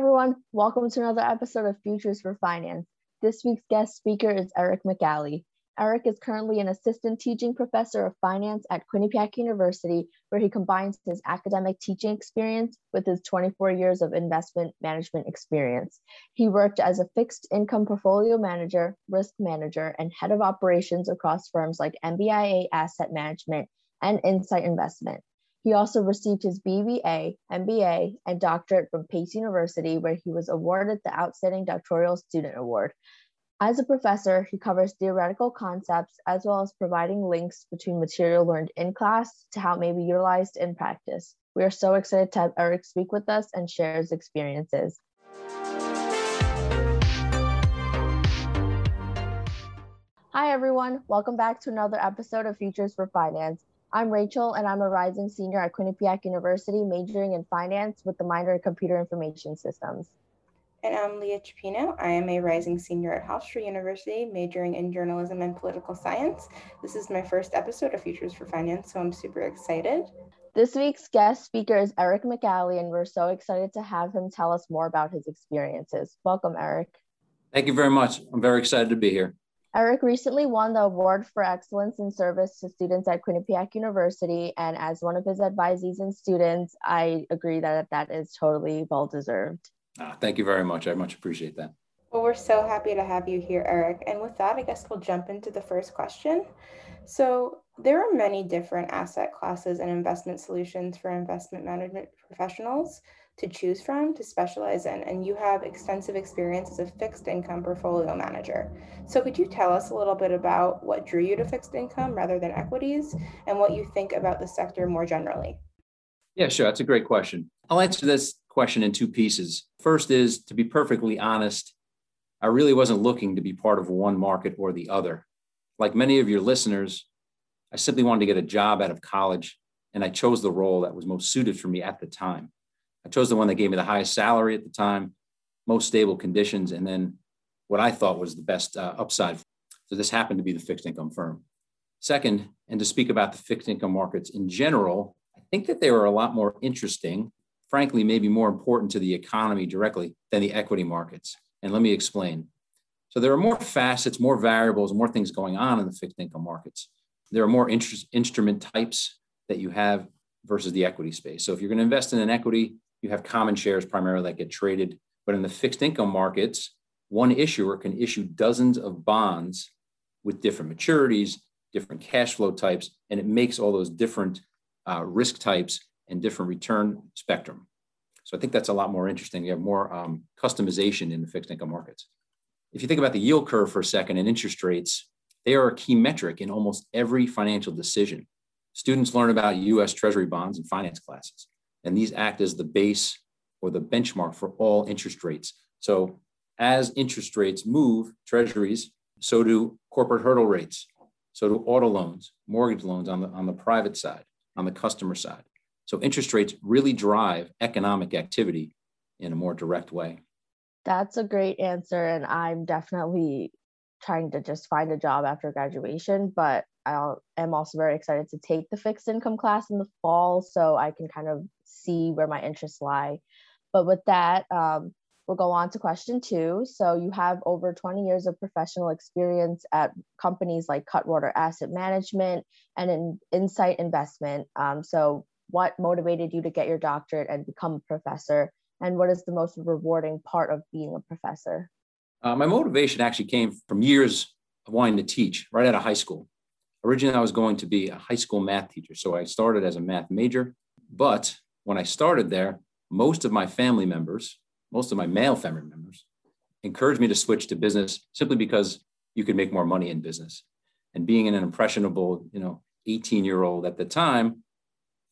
everyone. Welcome to another episode of Futures for Finance. This week's guest speaker is Eric McAley. Eric is currently an assistant teaching professor of finance at Quinnipiac University, where he combines his academic teaching experience with his 24 years of investment management experience. He worked as a fixed income portfolio manager, risk manager, and head of operations across firms like MBIA Asset Management and Insight Investment. He also received his BBA, MBA, and doctorate from Pace University, where he was awarded the Outstanding Doctoral Student Award. As a professor, he covers theoretical concepts as well as providing links between material learned in class to how it may be utilized in practice. We are so excited to have Eric speak with us and share his experiences. Hi, everyone. Welcome back to another episode of Futures for Finance. I'm Rachel, and I'm a rising senior at Quinnipiac University, majoring in finance with the minor in computer information systems. And I'm Leah Chipino. I am a rising senior at Hofstra University, majoring in journalism and political science. This is my first episode of Futures for Finance, so I'm super excited. This week's guest speaker is Eric McAley, and we're so excited to have him tell us more about his experiences. Welcome, Eric. Thank you very much. I'm very excited to be here. Eric recently won the Award for Excellence in Service to Students at Quinnipiac University. And as one of his advisees and students, I agree that that is totally well deserved. Ah, thank you very much. I much appreciate that. Well, we're so happy to have you here, Eric. And with that, I guess we'll jump into the first question. So, there are many different asset classes and investment solutions for investment management professionals to choose from to specialize in, and you have extensive experience as a fixed income portfolio manager. So, could you tell us a little bit about what drew you to fixed income rather than equities and what you think about the sector more generally? Yeah, sure. That's a great question. I'll answer this question in two pieces. First is to be perfectly honest, I really wasn't looking to be part of one market or the other. Like many of your listeners, I simply wanted to get a job out of college, and I chose the role that was most suited for me at the time. I chose the one that gave me the highest salary at the time, most stable conditions, and then what I thought was the best uh, upside. So this happened to be the fixed income firm. Second, and to speak about the fixed income markets in general, I think that they were a lot more interesting, frankly, maybe more important to the economy directly than the equity markets. And let me explain. So there are more facets, more variables, more things going on in the fixed income markets. There are more interest, instrument types that you have versus the equity space. So if you're going to invest in an equity, you have common shares primarily that get traded. But in the fixed income markets, one issuer can issue dozens of bonds with different maturities, different cash flow types, and it makes all those different uh, risk types and different return spectrum. So I think that's a lot more interesting. You have more um, customization in the fixed income markets. If you think about the yield curve for a second and interest rates, they are a key metric in almost every financial decision. Students learn about US Treasury bonds in finance classes and these act as the base or the benchmark for all interest rates. So as interest rates move, treasuries, so do corporate hurdle rates, so do auto loans, mortgage loans on the, on the private side, on the customer side. So interest rates really drive economic activity in a more direct way. That's a great answer. And I'm definitely trying to just find a job after graduation, but I am also very excited to take the fixed income class in the fall so I can kind of see where my interests lie. But with that, um, we'll go on to question two. So you have over 20 years of professional experience at companies like Cutwater Asset Management and in Insight Investment. Um, so what motivated you to get your doctorate and become a professor? And what is the most rewarding part of being a professor? Uh, my motivation actually came from years of wanting to teach right out of high school. Originally, I was going to be a high school math teacher. So I started as a math major. But when I started there, most of my family members, most of my male family members, encouraged me to switch to business simply because you could make more money in business. And being an impressionable, you know, 18 year old at the time,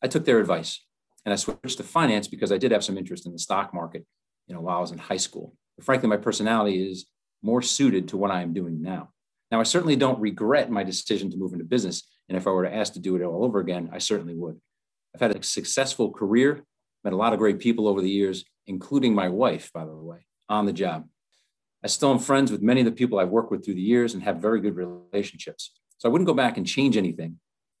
I took their advice and I switched to finance because I did have some interest in the stock market, you know, while I was in high school. But frankly, my personality is more suited to what I am doing now. Now, I certainly don't regret my decision to move into business. And if I were to ask to do it all over again, I certainly would. I've had a successful career, met a lot of great people over the years, including my wife, by the way, on the job. I still am friends with many of the people I've worked with through the years and have very good relationships. So I wouldn't go back and change anything.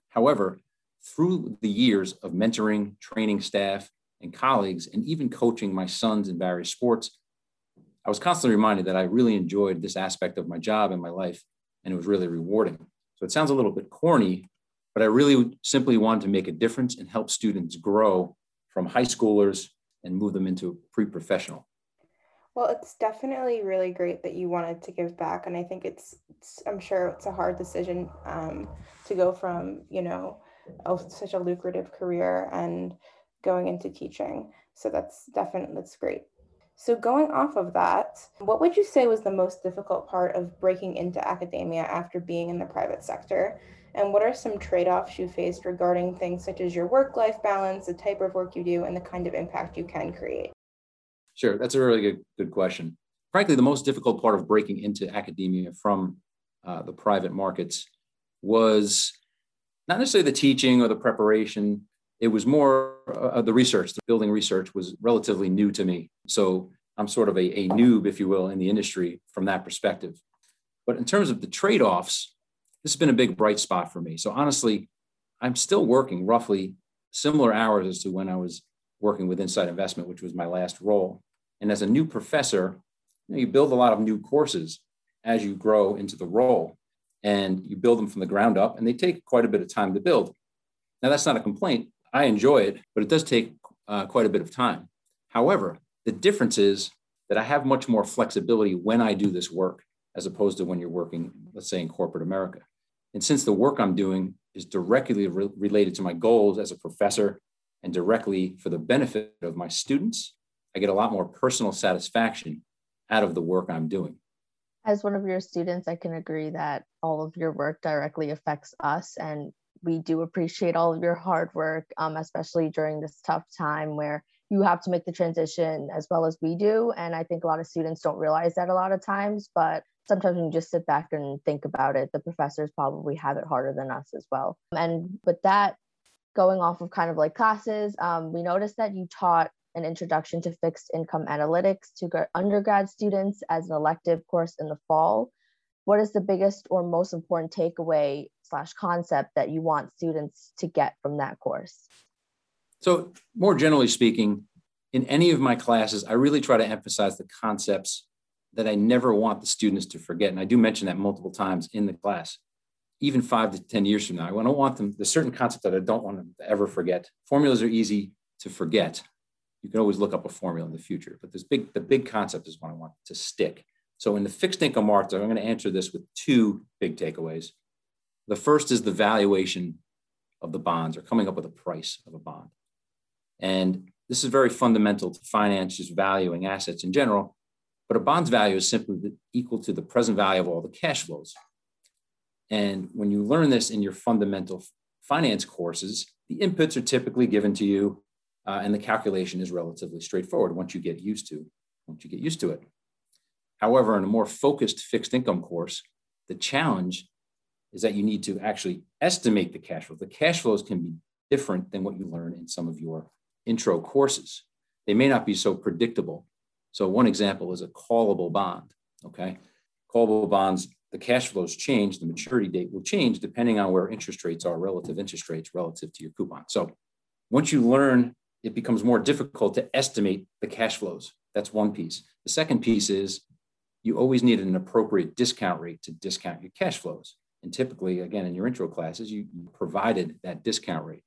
However, through the years of mentoring, training staff, and colleagues, and even coaching my sons in various sports, I was constantly reminded that I really enjoyed this aspect of my job and my life, and it was really rewarding. So it sounds a little bit corny, but I really simply wanted to make a difference and help students grow from high schoolers and move them into pre-professional. Well, it's definitely really great that you wanted to give back, and I think it's, it's I'm sure it's a hard decision um, to go from you know such a lucrative career and going into teaching. So that's definitely that's great. So going off of that, what would you say was the most difficult part of breaking into academia after being in the private sector? And what are some trade-offs you faced regarding things such as your work-life balance, the type of work you do, and the kind of impact you can create? Sure, that's a really good, good question. Frankly, the most difficult part of breaking into academia from uh, the private markets was not necessarily the teaching or the preparation. It was more uh, the research, the building research was relatively new to me. So I'm sort of a, a noob, if you will, in the industry from that perspective. But in terms of the trade offs, this has been a big bright spot for me. So honestly, I'm still working roughly similar hours as to when I was working with Insight Investment, which was my last role. And as a new professor, you, know, you build a lot of new courses as you grow into the role and you build them from the ground up and they take quite a bit of time to build. Now, that's not a complaint. I enjoy it, but it does take uh, quite a bit of time. However, the difference is that I have much more flexibility when I do this work as opposed to when you're working, let's say, in corporate America. And since the work I'm doing is directly re- related to my goals as a professor and directly for the benefit of my students, I get a lot more personal satisfaction out of the work I'm doing. As one of your students, I can agree that all of your work directly affects us. And we do appreciate all of your hard work, um, especially during this tough time where you have to make the transition as well as we do. And I think a lot of students don't realize that a lot of times, but sometimes when you just sit back and think about it, the professors probably have it harder than us as well. And with that, going off of kind of like classes, um, we noticed that you taught an introduction to fixed income analytics to undergrad students as an elective course in the fall. What is the biggest or most important takeaway slash concept that you want students to get from that course? So, more generally speaking, in any of my classes, I really try to emphasize the concepts that I never want the students to forget. And I do mention that multiple times in the class, even five to 10 years from now. I don't want them, there's certain concepts that I don't want them to ever forget. Formulas are easy to forget you can always look up a formula in the future. But this big, the big concept is what I want to stick. So in the fixed income market, I'm going to answer this with two big takeaways. The first is the valuation of the bonds or coming up with a price of a bond. And this is very fundamental to finance, just valuing assets in general. But a bond's value is simply equal to the present value of all the cash flows. And when you learn this in your fundamental finance courses, the inputs are typically given to you uh, and the calculation is relatively straightforward once you get used to once you get used to it. However, in a more focused fixed income course, the challenge is that you need to actually estimate the cash flow. The cash flows can be different than what you learn in some of your intro courses. They may not be so predictable. So one example is a callable bond. Okay, callable bonds, the cash flows change, the maturity date will change depending on where interest rates are, relative interest rates relative to your coupon. So once you learn it becomes more difficult to estimate the cash flows. That's one piece. The second piece is you always need an appropriate discount rate to discount your cash flows. And typically, again, in your intro classes, you, provided that discount rate.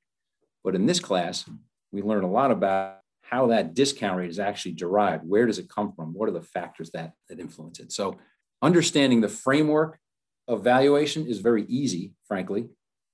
But in this class, we learn a lot about how that discount rate is actually derived. Where does it come from? What are the factors that, that influence it? So, understanding the framework of valuation is very easy, frankly,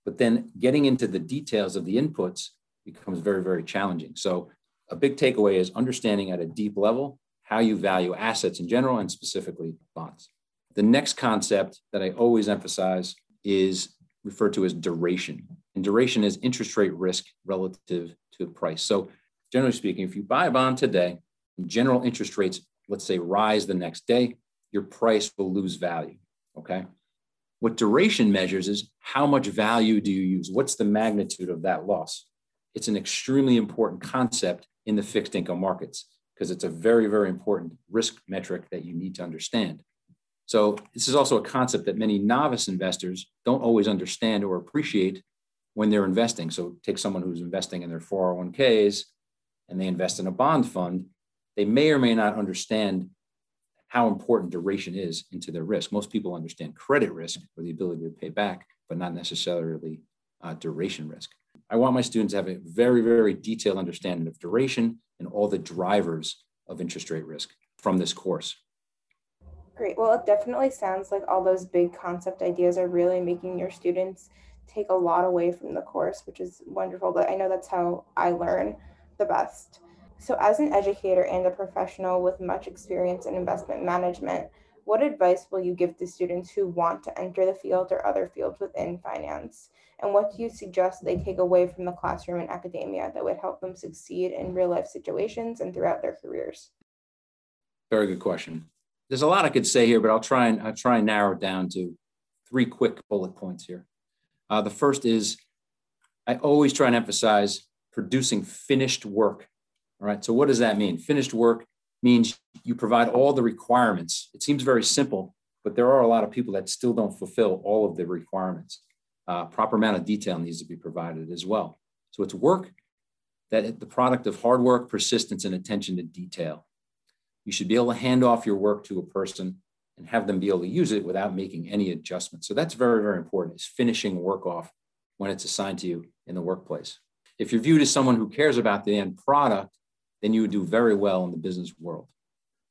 but then getting into the details of the inputs becomes very, very challenging. So, a big takeaway is understanding at a deep level how you value assets in general and specifically bonds. The next concept that I always emphasize is referred to as duration. And duration is interest rate risk relative to price. So, generally speaking, if you buy a bond today, and general interest rates, let's say, rise the next day, your price will lose value. Okay. What duration measures is how much value do you use? What's the magnitude of that loss? it's an extremely important concept in the fixed income markets because it's a very, very important risk metric that you need to understand. So, this is also a concept that many novice investors don't always understand or appreciate when they're investing. So, take someone who's investing in their 401ks and they invest in a bond fund, they may or may not understand how important duration is into their risk. Most people understand credit risk or the ability to pay back, but not necessarily uh, duration risk. I want my students to have a very, very detailed understanding of duration and all the drivers of interest rate risk from this course. Great. Well, it definitely sounds like all those big concept ideas are really making your students take a lot away from the course, which is wonderful. But I know that's how I learn the best. So, as an educator and a professional with much experience in investment management, what advice will you give to students who want to enter the field or other fields within finance? And what do you suggest they take away from the classroom and academia that would help them succeed in real life situations and throughout their careers? Very good question. There's a lot I could say here, but I'll try and I'll try and narrow it down to three quick bullet points here. Uh, the first is I always try and emphasize producing finished work. All right. So what does that mean? Finished work means you provide all the requirements. It seems very simple, but there are a lot of people that still don't fulfill all of the requirements. Uh, proper amount of detail needs to be provided as well. So it's work that the product of hard work, persistence, and attention to detail. You should be able to hand off your work to a person and have them be able to use it without making any adjustments. So that's very, very important is finishing work off when it's assigned to you in the workplace. If you're viewed as someone who cares about the end product, then you would do very well in the business world.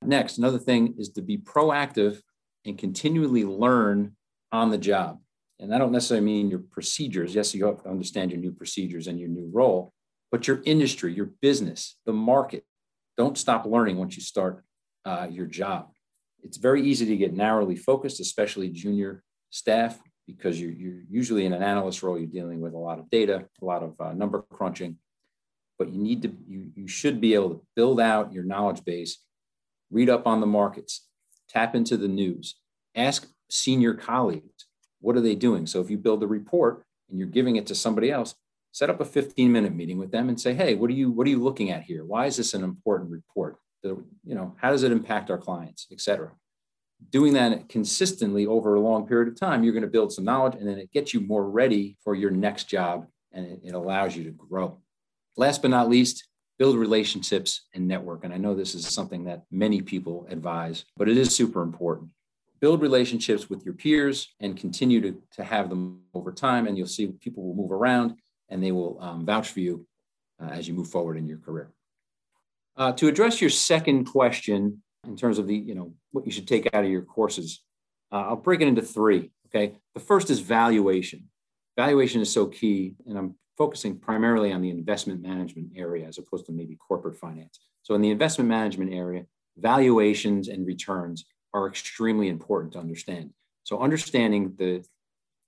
Next, another thing is to be proactive and continually learn on the job. And I don't necessarily mean your procedures. Yes, you have to understand your new procedures and your new role, but your industry, your business, the market. Don't stop learning once you start uh, your job. It's very easy to get narrowly focused, especially junior staff, because you're, you're usually in an analyst role, you're dealing with a lot of data, a lot of uh, number crunching, but you need to, you, you should be able to build out your knowledge base, read up on the markets, tap into the news, ask senior colleagues, what are they doing? So if you build a report and you're giving it to somebody else, set up a 15 minute meeting with them and say, hey, what are you, what are you looking at here? Why is this an important report? The, you know, how does it impact our clients, et cetera? Doing that consistently over a long period of time, you're going to build some knowledge and then it gets you more ready for your next job and it, it allows you to grow. Last but not least, build relationships and network. And I know this is something that many people advise, but it is super important. Build relationships with your peers and continue to, to have them over time. And you'll see people will move around and they will um, vouch for you uh, as you move forward in your career. Uh, to address your second question in terms of the, you know, what you should take out of your courses, uh, I'll break it into three. Okay. The first is valuation. Valuation is so key, and I'm focusing primarily on the investment management area as opposed to maybe corporate finance. So, in the investment management area, valuations and returns are extremely important to understand. So, understanding the,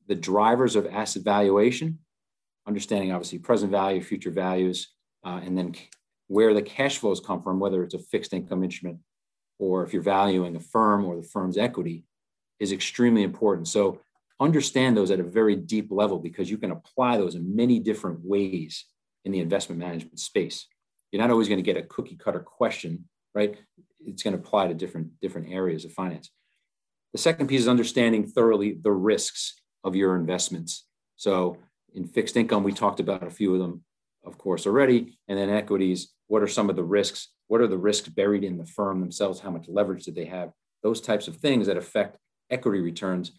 the drivers of asset valuation, understanding obviously present value, future values, uh, and then where the cash flows come from, whether it's a fixed income instrument or if you're valuing a firm or the firm's equity, is extremely important. So, understand those at a very deep level because you can apply those in many different ways in the investment management space. You're not always going to get a cookie cutter question, right? It's going to apply to different, different areas of finance. The second piece is understanding thoroughly the risks of your investments. So in fixed income, we talked about a few of them, of course, already. And then equities, what are some of the risks? What are the risks buried in the firm themselves? How much leverage do they have? Those types of things that affect equity returns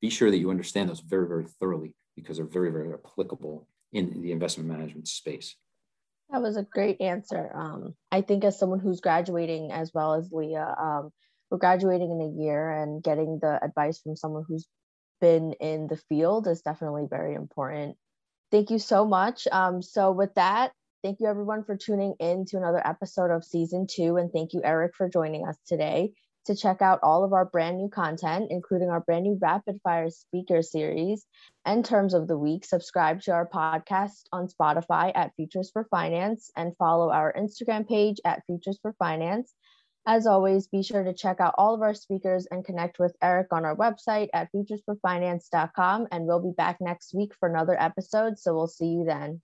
be sure that you understand those very, very thoroughly because they're very, very applicable in the investment management space. That was a great answer. Um, I think as someone who's graduating as well as Leah, um, we're graduating in a year and getting the advice from someone who's been in the field is definitely very important. Thank you so much. Um, so with that, thank you everyone for tuning in to another episode of season two. And thank you, Eric, for joining us today to check out all of our brand new content, including our brand new rapid fire speaker series and terms of the week. Subscribe to our podcast on Spotify at Futures for Finance and follow our Instagram page at Futures for Finance. As always, be sure to check out all of our speakers and connect with Eric on our website at futuresforfinance.com. And we'll be back next week for another episode. So we'll see you then.